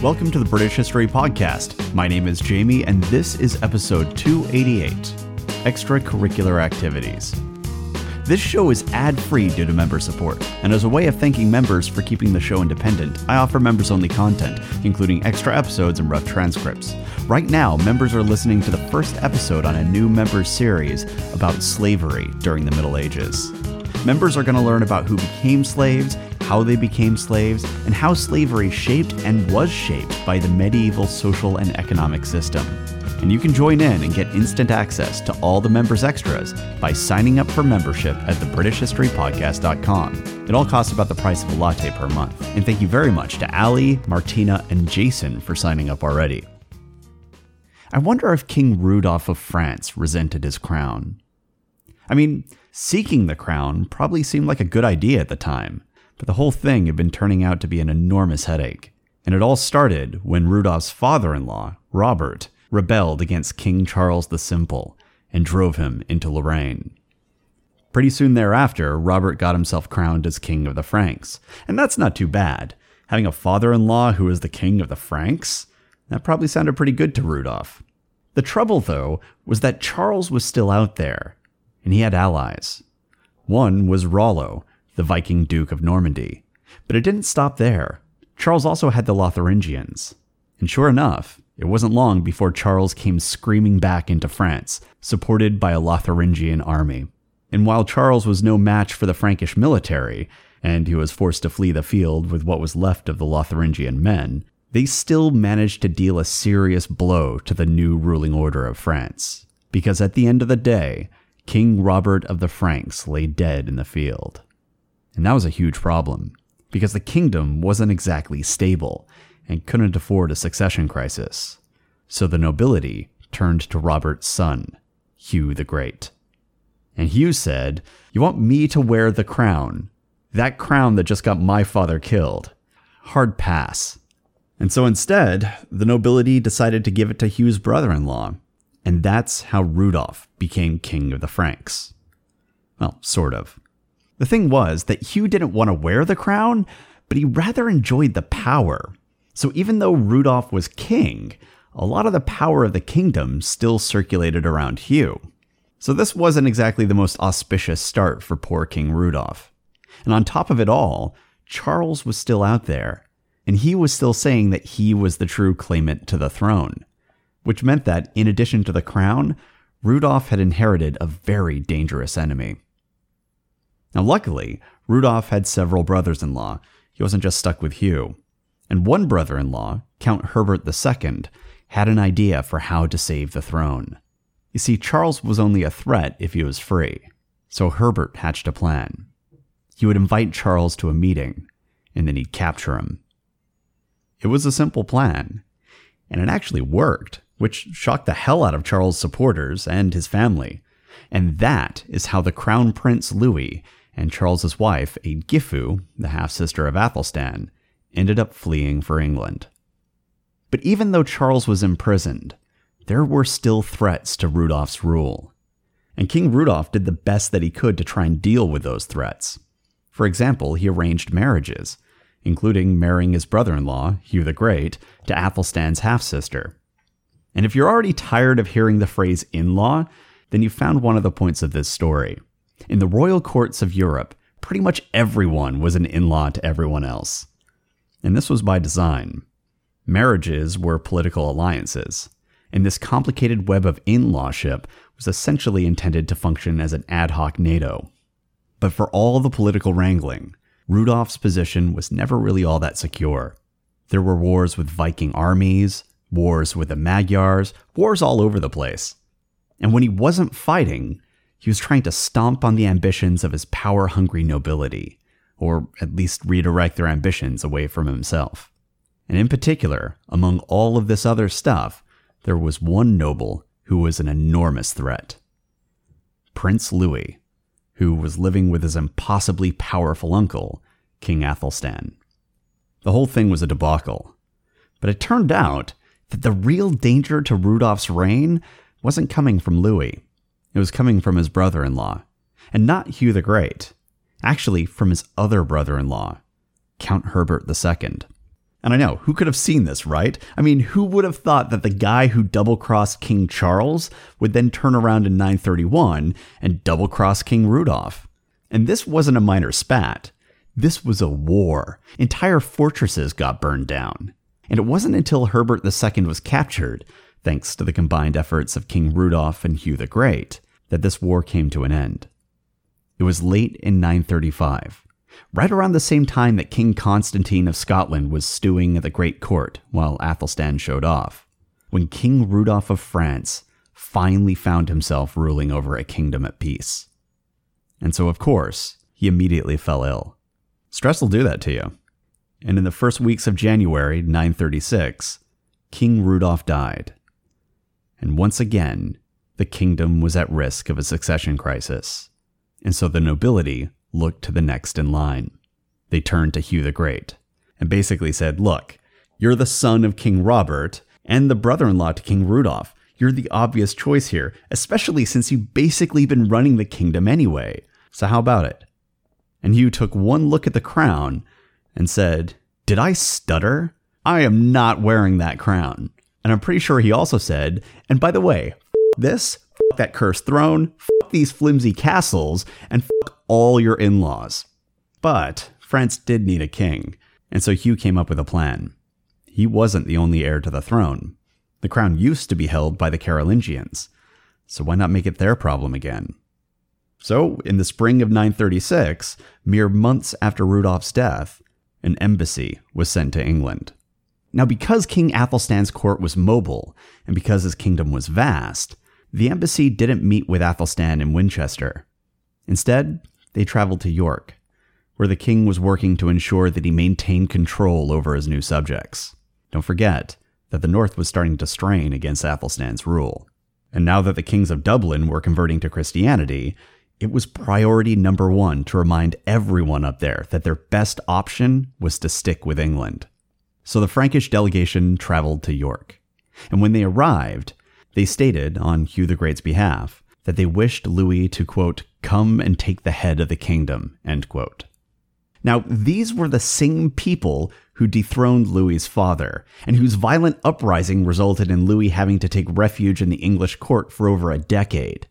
Welcome to the British History Podcast. My name is Jamie, and this is episode 288 Extracurricular Activities. This show is ad free due to member support, and as a way of thanking members for keeping the show independent, I offer members only content, including extra episodes and rough transcripts. Right now, members are listening to the first episode on a new member series about slavery during the Middle Ages. Members are going to learn about who became slaves, how they became slaves, and how slavery shaped and was shaped by the medieval social and economic system. And you can join in and get instant access to all the members' extras by signing up for membership at thebritishhistorypodcast.com. It all costs about the price of a latte per month. And thank you very much to Ali, Martina, and Jason for signing up already. I wonder if King Rudolph of France resented his crown. I mean, seeking the crown probably seemed like a good idea at the time, but the whole thing had been turning out to be an enormous headache. And it all started when Rudolph's father in law, Robert, rebelled against King Charles the Simple and drove him into Lorraine. Pretty soon thereafter, Robert got himself crowned as King of the Franks, and that's not too bad. Having a father in law who is the King of the Franks? That probably sounded pretty good to Rudolph. The trouble, though, was that Charles was still out there, and he had allies. One was Rollo, the Viking Duke of Normandy. But it didn't stop there. Charles also had the Lotharingians. And sure enough, it wasn't long before Charles came screaming back into France, supported by a Lotharingian army. And while Charles was no match for the Frankish military, and he was forced to flee the field with what was left of the Lotharingian men, they still managed to deal a serious blow to the new ruling order of France. Because at the end of the day, King Robert of the Franks lay dead in the field. And that was a huge problem, because the kingdom wasn't exactly stable, and couldn't afford a succession crisis. So the nobility turned to Robert's son, Hugh the Great. And Hugh said, You want me to wear the crown? That crown that just got my father killed. Hard pass. And so instead, the nobility decided to give it to Hugh's brother in law. And that's how Rudolph became king of the Franks. Well, sort of. The thing was that Hugh didn't want to wear the crown, but he rather enjoyed the power so even though Rudolph was king, a lot of the power of the kingdom still circulated around Hugh. So this wasn't exactly the most auspicious start for poor King Rudolph. And on top of it all, Charles was still out there, and he was still saying that he was the true claimant to the throne, which meant that, in addition to the crown, Rudolph had inherited a very dangerous enemy. Now, luckily, Rudolph had several brothers in law. He wasn't just stuck with Hugh and one brother in law, Count Herbert II, had an idea for how to save the throne. You see, Charles was only a threat if he was free, so Herbert hatched a plan. He would invite Charles to a meeting, and then he'd capture him. It was a simple plan, and it actually worked, which shocked the hell out of Charles' supporters and his family. And that is how the Crown Prince Louis and Charles's wife, Eadgifu, the half sister of Athelstan, ended up fleeing for England. But even though Charles was imprisoned, there were still threats to Rudolf's rule. And King Rudolf did the best that he could to try and deal with those threats. For example, he arranged marriages, including marrying his brother in law, Hugh the Great, to Athelstan's half sister. And if you're already tired of hearing the phrase in law, then you found one of the points of this story. In the royal courts of Europe, pretty much everyone was an in law to everyone else and this was by design. Marriages were political alliances, and this complicated web of in lawship was essentially intended to function as an ad hoc NATO. But for all the political wrangling, Rudolf's position was never really all that secure. There were wars with Viking armies, wars with the Magyars, wars all over the place. And when he wasn't fighting, he was trying to stomp on the ambitions of his power hungry nobility or at least redirect their ambitions away from himself. And in particular, among all of this other stuff, there was one noble who was an enormous threat Prince Louis, who was living with his impossibly powerful uncle, King Athelstan. The whole thing was a debacle. But it turned out that the real danger to Rudolph's reign wasn't coming from Louis. It was coming from his brother in law, and not Hugh the Great actually from his other brother in law, Count Herbert II. And I know, who could have seen this, right? I mean, who would have thought that the guy who double crossed King Charles would then turn around in 931 and double cross King Rudolf? And this wasn't a minor spat. This was a war. Entire fortresses got burned down. And it wasn't until Herbert II was captured, thanks to the combined efforts of King Rudolf and Hugh the Great, that this war came to an end. It was late in 935 right around the same time that King Constantine of Scotland was stewing at the Great Court while Athelstan showed off, when King Rudolph of France finally found himself ruling over a kingdom at peace. And so, of course, he immediately fell ill. Stress will do that to you. And in the first weeks of January 936, King Rudolph died. And once again, the kingdom was at risk of a succession crisis. And so the nobility looked to the next in line. They turned to Hugh the Great and basically said, Look, you're the son of King Robert and the brother in law to King Rudolph. You're the obvious choice here, especially since you've basically been running the kingdom anyway. So how about it? And Hugh took one look at the crown and said, Did I stutter? I am not wearing that crown. And I'm pretty sure he also said, And by the way, this, fuck that cursed throne, fuck these flimsy castles, and fuck all your in laws. But France did need a king, and so Hugh came up with a plan. He wasn't the only heir to the throne. The crown used to be held by the Carolingians, so why not make it their problem again? So, in the spring of 936, mere months after Rudolph's death, an embassy was sent to England. Now, because King Athelstan's court was mobile, and because his kingdom was vast, the embassy didn't meet with Athelstan in Winchester. Instead, they traveled to York, where the king was working to ensure that he maintained control over his new subjects. Don't forget that the north was starting to strain against Athelstan's rule. And now that the kings of Dublin were converting to Christianity, it was priority number one to remind everyone up there that their best option was to stick with England. So the Frankish delegation traveled to York. And when they arrived, they stated, on Hugh the Great's behalf, that they wished Louis to, quote, come and take the head of the kingdom, end quote. Now, these were the same people who dethroned Louis's father, and whose violent uprising resulted in Louis having to take refuge in the English court for over a decade.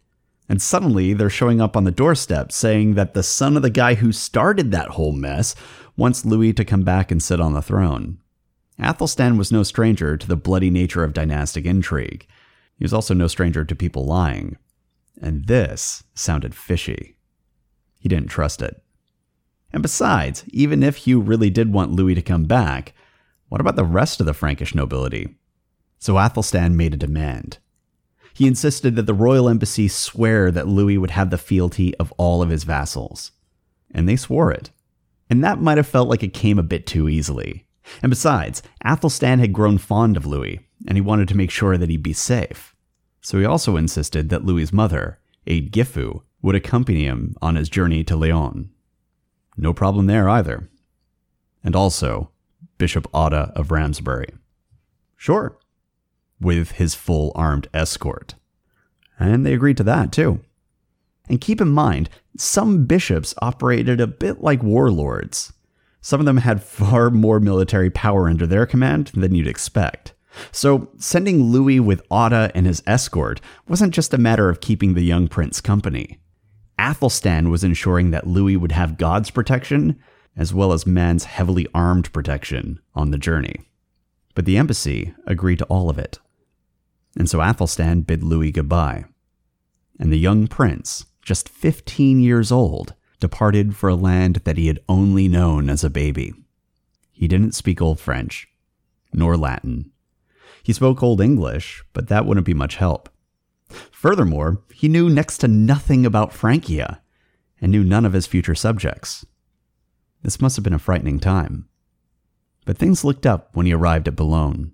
And suddenly, they're showing up on the doorstep saying that the son of the guy who started that whole mess wants Louis to come back and sit on the throne. Athelstan was no stranger to the bloody nature of dynastic intrigue. He was also no stranger to people lying. And this sounded fishy. He didn't trust it. And besides, even if Hugh really did want Louis to come back, what about the rest of the Frankish nobility? So Athelstan made a demand. He insisted that the royal embassy swear that Louis would have the fealty of all of his vassals. And they swore it. And that might have felt like it came a bit too easily. And besides, Athelstan had grown fond of Louis, and he wanted to make sure that he'd be safe so he also insisted that Louis's mother, Eadgifu, would accompany him on his journey to Laon. No problem there either. And also, Bishop Odda of Ramsbury. Sure, with his full armed escort. And they agreed to that too. And keep in mind, some bishops operated a bit like warlords. Some of them had far more military power under their command than you'd expect. So, sending Louis with Odda and his escort wasn't just a matter of keeping the young prince company. Athelstan was ensuring that Louis would have God's protection, as well as man's heavily armed protection on the journey. But the embassy agreed to all of it. And so Athelstan bid Louis goodbye. And the young prince, just 15 years old, departed for a land that he had only known as a baby. He didn't speak Old French, nor Latin, he spoke Old English, but that wouldn't be much help. Furthermore, he knew next to nothing about Francia and knew none of his future subjects. This must have been a frightening time. But things looked up when he arrived at Boulogne.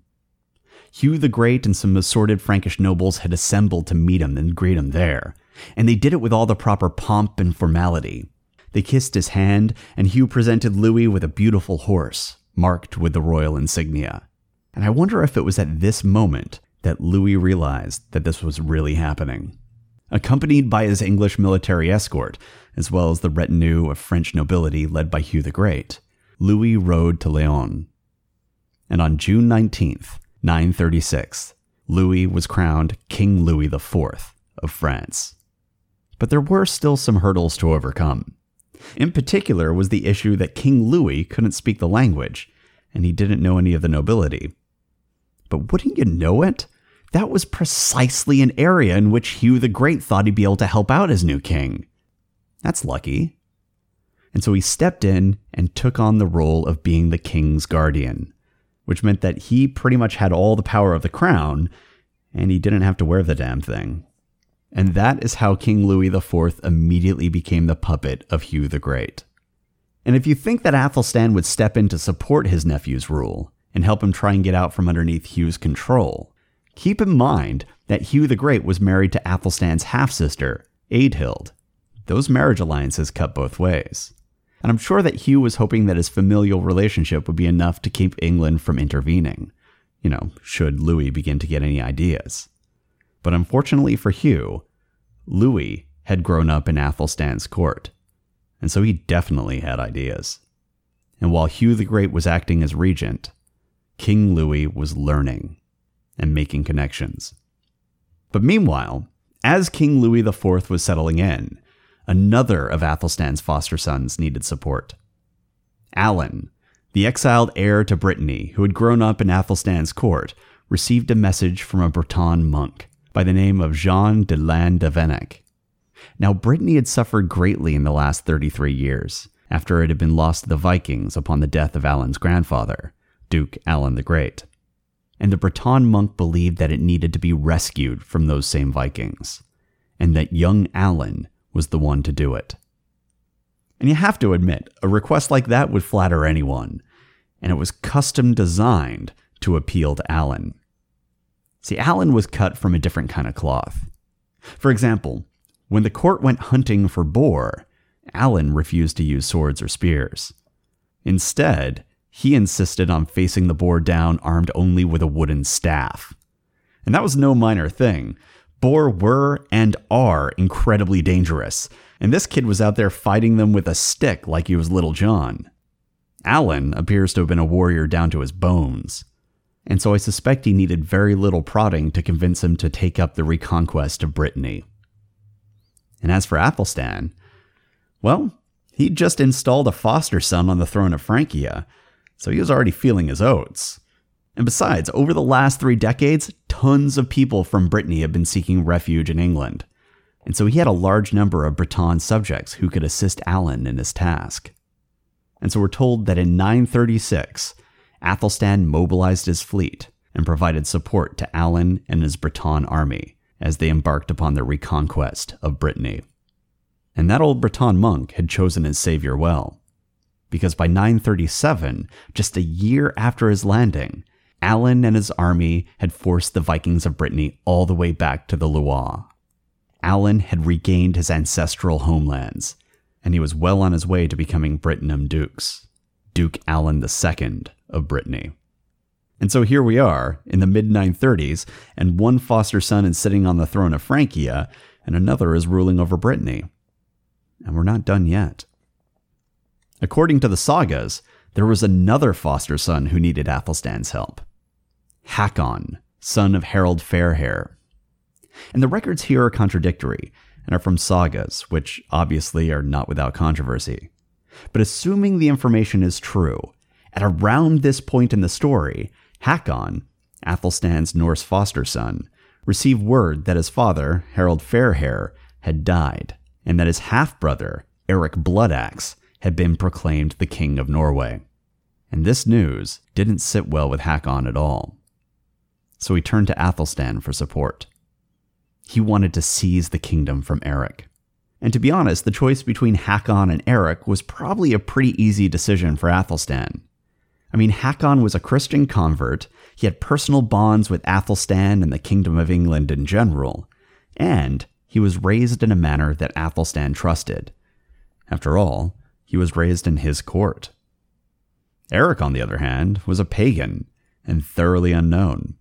Hugh the Great and some assorted Frankish nobles had assembled to meet him and greet him there, and they did it with all the proper pomp and formality. They kissed his hand, and Hugh presented Louis with a beautiful horse, marked with the royal insignia. And I wonder if it was at this moment that Louis realized that this was really happening. Accompanied by his English military escort, as well as the retinue of French nobility led by Hugh the Great, Louis rode to Laon. and on June 19th, 936, Louis was crowned King Louis IV of France. But there were still some hurdles to overcome. In particular was the issue that King Louis couldn't speak the language, and he didn't know any of the nobility. But wouldn't you know it? That was precisely an area in which Hugh the Great thought he'd be able to help out his new king. That's lucky. And so he stepped in and took on the role of being the king's guardian, which meant that he pretty much had all the power of the crown, and he didn't have to wear the damn thing. And that is how King Louis IV immediately became the puppet of Hugh the Great. And if you think that Athelstan would step in to support his nephew's rule and help him try and get out from underneath Hugh's control, keep in mind that Hugh the Great was married to Athelstan's half sister, Eadhild. Those marriage alliances cut both ways. And I'm sure that Hugh was hoping that his familial relationship would be enough to keep England from intervening, you know, should Louis begin to get any ideas. But unfortunately for Hugh, Louis had grown up in Athelstan's court and so he definitely had ideas. And while Hugh the Great was acting as regent, King Louis was learning and making connections. But meanwhile, as King Louis IV was settling in, another of Athelstan's foster sons needed support. Alan, the exiled heir to Brittany who had grown up in Athelstan's court, received a message from a Breton monk by the name of Jean de Landevenec. Now, Brittany had suffered greatly in the last 33 years, after it had been lost to the Vikings upon the death of Alan's grandfather, Duke Alan the Great. And the Breton monk believed that it needed to be rescued from those same Vikings, and that young Alan was the one to do it. And you have to admit, a request like that would flatter anyone, and it was custom designed to appeal to Alan. See, Alan was cut from a different kind of cloth. For example, when the court went hunting for boar, Alan refused to use swords or spears. Instead, he insisted on facing the boar down armed only with a wooden staff. And that was no minor thing. Boar were and are incredibly dangerous, and this kid was out there fighting them with a stick like he was Little John. Alan appears to have been a warrior down to his bones, and so I suspect he needed very little prodding to convince him to take up the reconquest of Brittany. And as for Athelstan, well, he'd just installed a foster son on the throne of Francia, so he was already feeling his oats. And besides, over the last three decades, tons of people from Brittany have been seeking refuge in England. And so he had a large number of Breton subjects who could assist Alan in his task. And so we're told that in 936, Athelstan mobilized his fleet and provided support to Alan and his Breton army, as they embarked upon their reconquest of Brittany. And that old Breton monk had chosen his savior well, because by 937, just a year after his landing, Alan and his army had forced the Vikings of Brittany all the way back to the Loire. Alan had regained his ancestral homelands, and he was well on his way to becoming Brittonum Dux, Duke Alan II of Brittany. And so here we are in the mid 930s, and one foster son is sitting on the throne of Francia, and another is ruling over Brittany. And we're not done yet. According to the sagas, there was another foster son who needed Athelstan's help Hakon, son of Harold Fairhair. And the records here are contradictory and are from sagas, which obviously are not without controversy. But assuming the information is true, at around this point in the story, Hakon, Athelstan's Norse foster son, received word that his father, Harold Fairhair, had died, and that his half brother, Eric Bloodaxe, had been proclaimed the King of Norway. And this news didn't sit well with Hakon at all. So he turned to Athelstan for support. He wanted to seize the kingdom from Eric. And to be honest, the choice between Hakon and Eric was probably a pretty easy decision for Athelstan. I mean, Hakon was a Christian convert, he had personal bonds with Athelstan and the Kingdom of England in general, and he was raised in a manner that Athelstan trusted. After all, he was raised in his court. Eric, on the other hand, was a pagan and thoroughly unknown.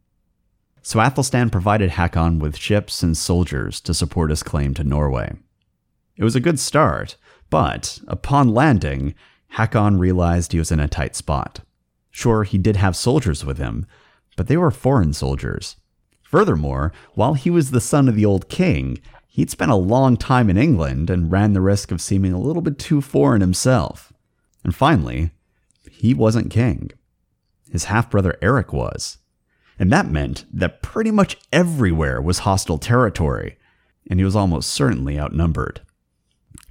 So Athelstan provided Hakon with ships and soldiers to support his claim to Norway. It was a good start, but upon landing, Hakon realized he was in a tight spot. Sure, he did have soldiers with him, but they were foreign soldiers. Furthermore, while he was the son of the old king, he'd spent a long time in England and ran the risk of seeming a little bit too foreign himself. And finally, he wasn't king. His half brother Eric was. And that meant that pretty much everywhere was hostile territory, and he was almost certainly outnumbered.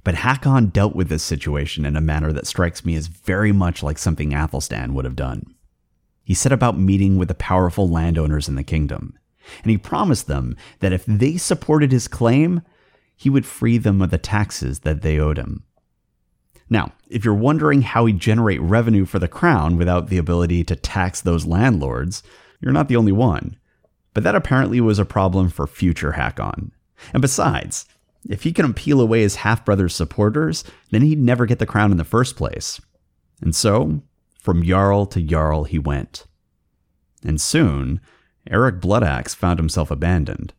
But Hakon dealt with this situation in a manner that strikes me as very much like something Athelstan would have done. He set about meeting with the powerful landowners in the kingdom, and he promised them that if they supported his claim, he would free them of the taxes that they owed him. Now, if you're wondering how he'd generate revenue for the crown without the ability to tax those landlords, you're not the only one. But that apparently was a problem for future Hakon. And besides, if he couldn't peel away his half brother's supporters, then he'd never get the crown in the first place. And so, from Jarl to Jarl he went. And soon, Eric Bloodaxe found himself abandoned,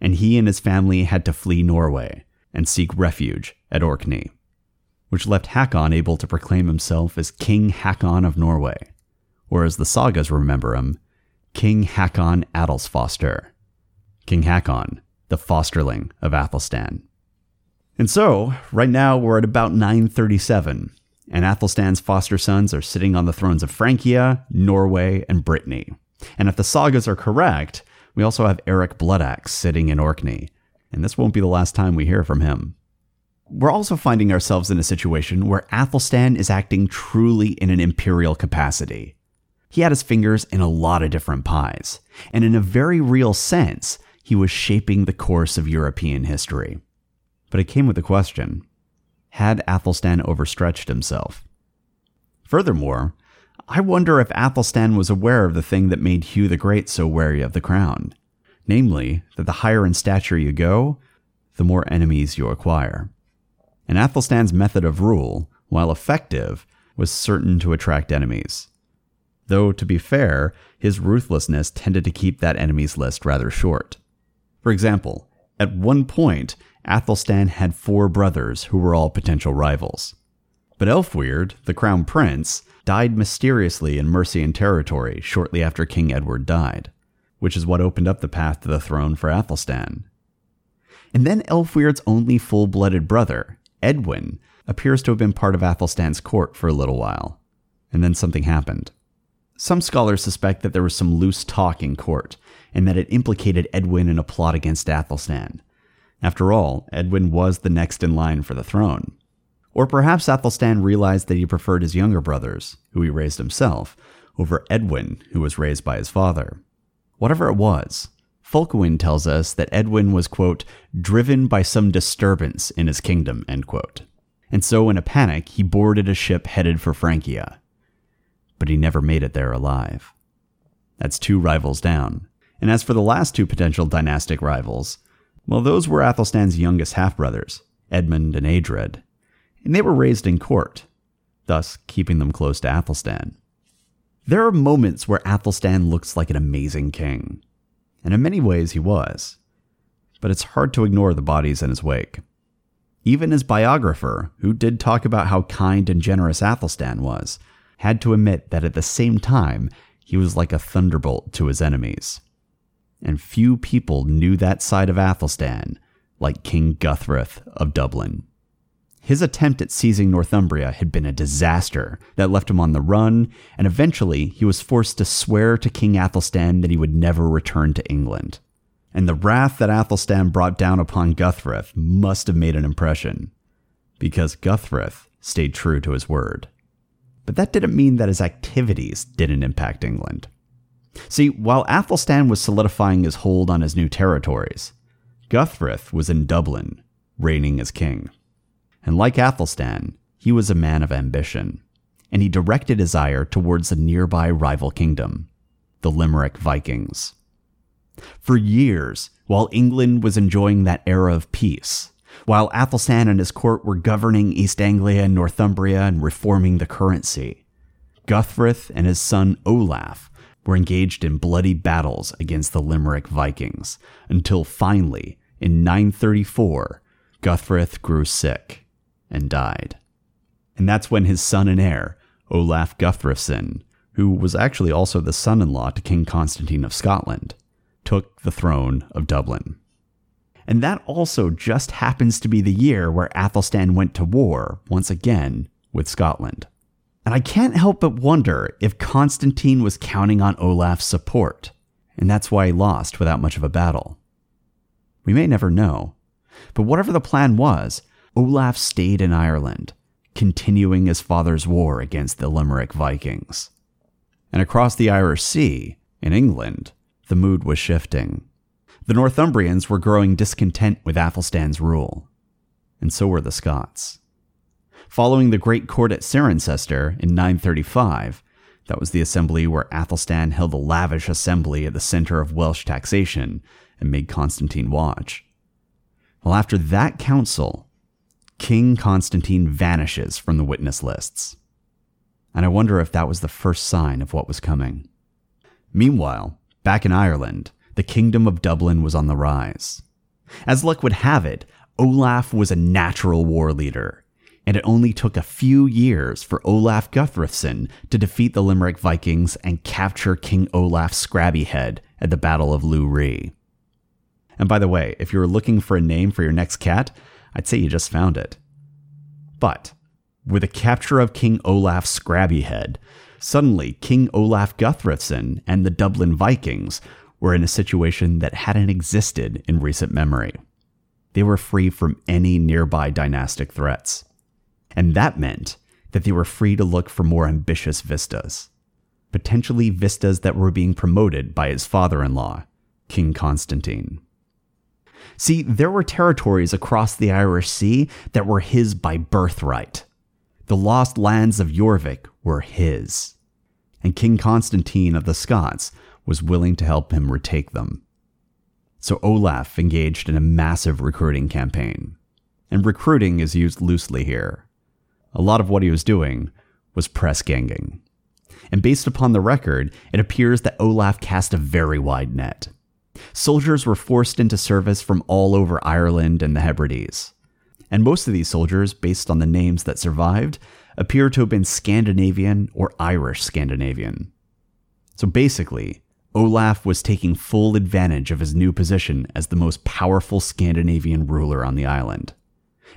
and he and his family had to flee Norway and seek refuge at Orkney, which left Hakon able to proclaim himself as King Hakon of Norway, or as the sagas remember him, King Hakon Adalsfoster. King Hakon, the fosterling of Athelstan. And so, right now we're at about 937, and Athelstan's foster sons are sitting on the thrones of Francia, Norway, and Brittany. And if the sagas are correct, we also have Eric Bloodaxe sitting in Orkney, and this won't be the last time we hear from him. We're also finding ourselves in a situation where Athelstan is acting truly in an imperial capacity. He had his fingers in a lot of different pies, and in a very real sense, he was shaping the course of European history. But it came with a question Had Athelstan overstretched himself? Furthermore, I wonder if Athelstan was aware of the thing that made Hugh the Great so wary of the crown namely, that the higher in stature you go, the more enemies you acquire. And Athelstan's method of rule, while effective, was certain to attract enemies. Though, to be fair, his ruthlessness tended to keep that enemies list rather short. For example, at one point, Athelstan had four brothers who were all potential rivals. But Ælfweard, the crown prince, died mysteriously in Mercian territory shortly after King Edward died, which is what opened up the path to the throne for Athelstan. And then Ælfweard's only full blooded brother, Edwin, appears to have been part of Athelstan's court for a little while. And then something happened. Some scholars suspect that there was some loose talk in court, and that it implicated Edwin in a plot against Athelstan. After all, Edwin was the next in line for the throne. Or perhaps Athelstan realized that he preferred his younger brothers, who he raised himself, over Edwin, who was raised by his father. Whatever it was, Folcuin tells us that Edwin was, quote, driven by some disturbance in his kingdom, end quote. And so, in a panic, he boarded a ship headed for Francia. But he never made it there alive. That's two rivals down. And as for the last two potential dynastic rivals, well, those were Athelstan's youngest half brothers, Edmund and Eadred, and they were raised in court, thus keeping them close to Athelstan. There are moments where Athelstan looks like an amazing king, and in many ways he was, but it's hard to ignore the bodies in his wake. Even his biographer, who did talk about how kind and generous Athelstan was, had to admit that at the same time, he was like a thunderbolt to his enemies. And few people knew that side of Athelstan like King Guthfrith of Dublin. His attempt at seizing Northumbria had been a disaster that left him on the run, and eventually he was forced to swear to King Athelstan that he would never return to England. And the wrath that Athelstan brought down upon Guthfrith must have made an impression, because Guthfrith stayed true to his word. But that didn't mean that his activities didn't impact England. See, while Athelstan was solidifying his hold on his new territories, Guthfrith was in Dublin, reigning as king. And like Athelstan, he was a man of ambition, and he directed his ire towards a nearby rival kingdom, the Limerick Vikings. For years, while England was enjoying that era of peace, while Athelstan and his court were governing East Anglia and Northumbria and reforming the currency, Guthfrith and his son Olaf were engaged in bloody battles against the Limerick Vikings until finally, in 934, Guthfrith grew sick and died. And that's when his son and heir, Olaf Guthfrithson, who was actually also the son in law to King Constantine of Scotland, took the throne of Dublin. And that also just happens to be the year where Athelstan went to war once again with Scotland. And I can't help but wonder if Constantine was counting on Olaf's support, and that's why he lost without much of a battle. We may never know, but whatever the plan was, Olaf stayed in Ireland, continuing his father's war against the Limerick Vikings. And across the Irish Sea, in England, the mood was shifting. The Northumbrians were growing discontent with Athelstan's rule, and so were the Scots. Following the Great Court at Cirencester in 935, that was the assembly where Athelstan held a lavish assembly at the center of Welsh taxation and made Constantine watch. Well, after that council, King Constantine vanishes from the witness lists. And I wonder if that was the first sign of what was coming. Meanwhile, back in Ireland, the Kingdom of Dublin was on the rise. As luck would have it, Olaf was a natural war leader, and it only took a few years for Olaf Guthrum to defeat the Limerick Vikings and capture King Olaf Scabbyhead at the Battle of Lough Ree. And by the way, if you were looking for a name for your next cat, I'd say you just found it. But with the capture of King Olaf Scabbyhead, suddenly King Olaf Guthrum and the Dublin Vikings were in a situation that hadn't existed in recent memory. They were free from any nearby dynastic threats. And that meant that they were free to look for more ambitious vistas, potentially vistas that were being promoted by his father in law, King Constantine. See, there were territories across the Irish Sea that were his by birthright. The lost lands of Jorvik were his. And King Constantine of the Scots was willing to help him retake them. So Olaf engaged in a massive recruiting campaign. And recruiting is used loosely here. A lot of what he was doing was press ganging. And based upon the record, it appears that Olaf cast a very wide net. Soldiers were forced into service from all over Ireland and the Hebrides. And most of these soldiers, based on the names that survived, appear to have been Scandinavian or Irish Scandinavian. So basically, Olaf was taking full advantage of his new position as the most powerful Scandinavian ruler on the island.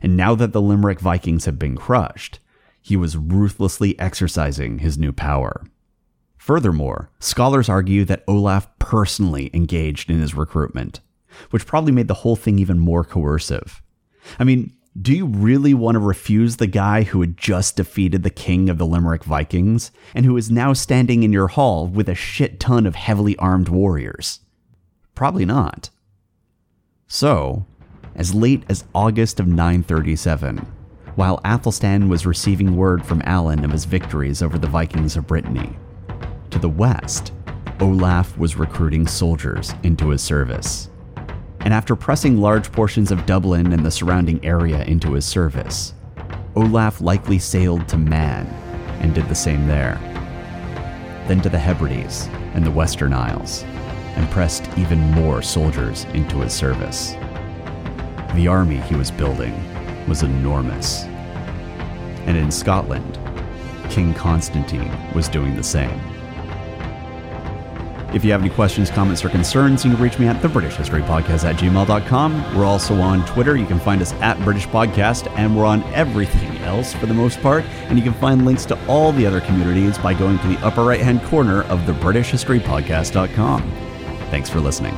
And now that the Limerick Vikings had been crushed, he was ruthlessly exercising his new power. Furthermore, scholars argue that Olaf personally engaged in his recruitment, which probably made the whole thing even more coercive. I mean, do you really want to refuse the guy who had just defeated the king of the Limerick Vikings and who is now standing in your hall with a shit ton of heavily armed warriors? Probably not. So, as late as August of 937, while Athelstan was receiving word from Alan of his victories over the Vikings of Brittany, to the west, Olaf was recruiting soldiers into his service. And after pressing large portions of Dublin and the surrounding area into his service, Olaf likely sailed to Man and did the same there. Then to the Hebrides and the Western Isles, and pressed even more soldiers into his service. The army he was building was enormous. And in Scotland, King Constantine was doing the same. If you have any questions, comments, or concerns, you can reach me at the British History Podcast at gmail.com. We're also on Twitter. You can find us at British Podcast, and we're on everything else for the most part. And you can find links to all the other communities by going to the upper right hand corner of the British History Podcast.com. Thanks for listening.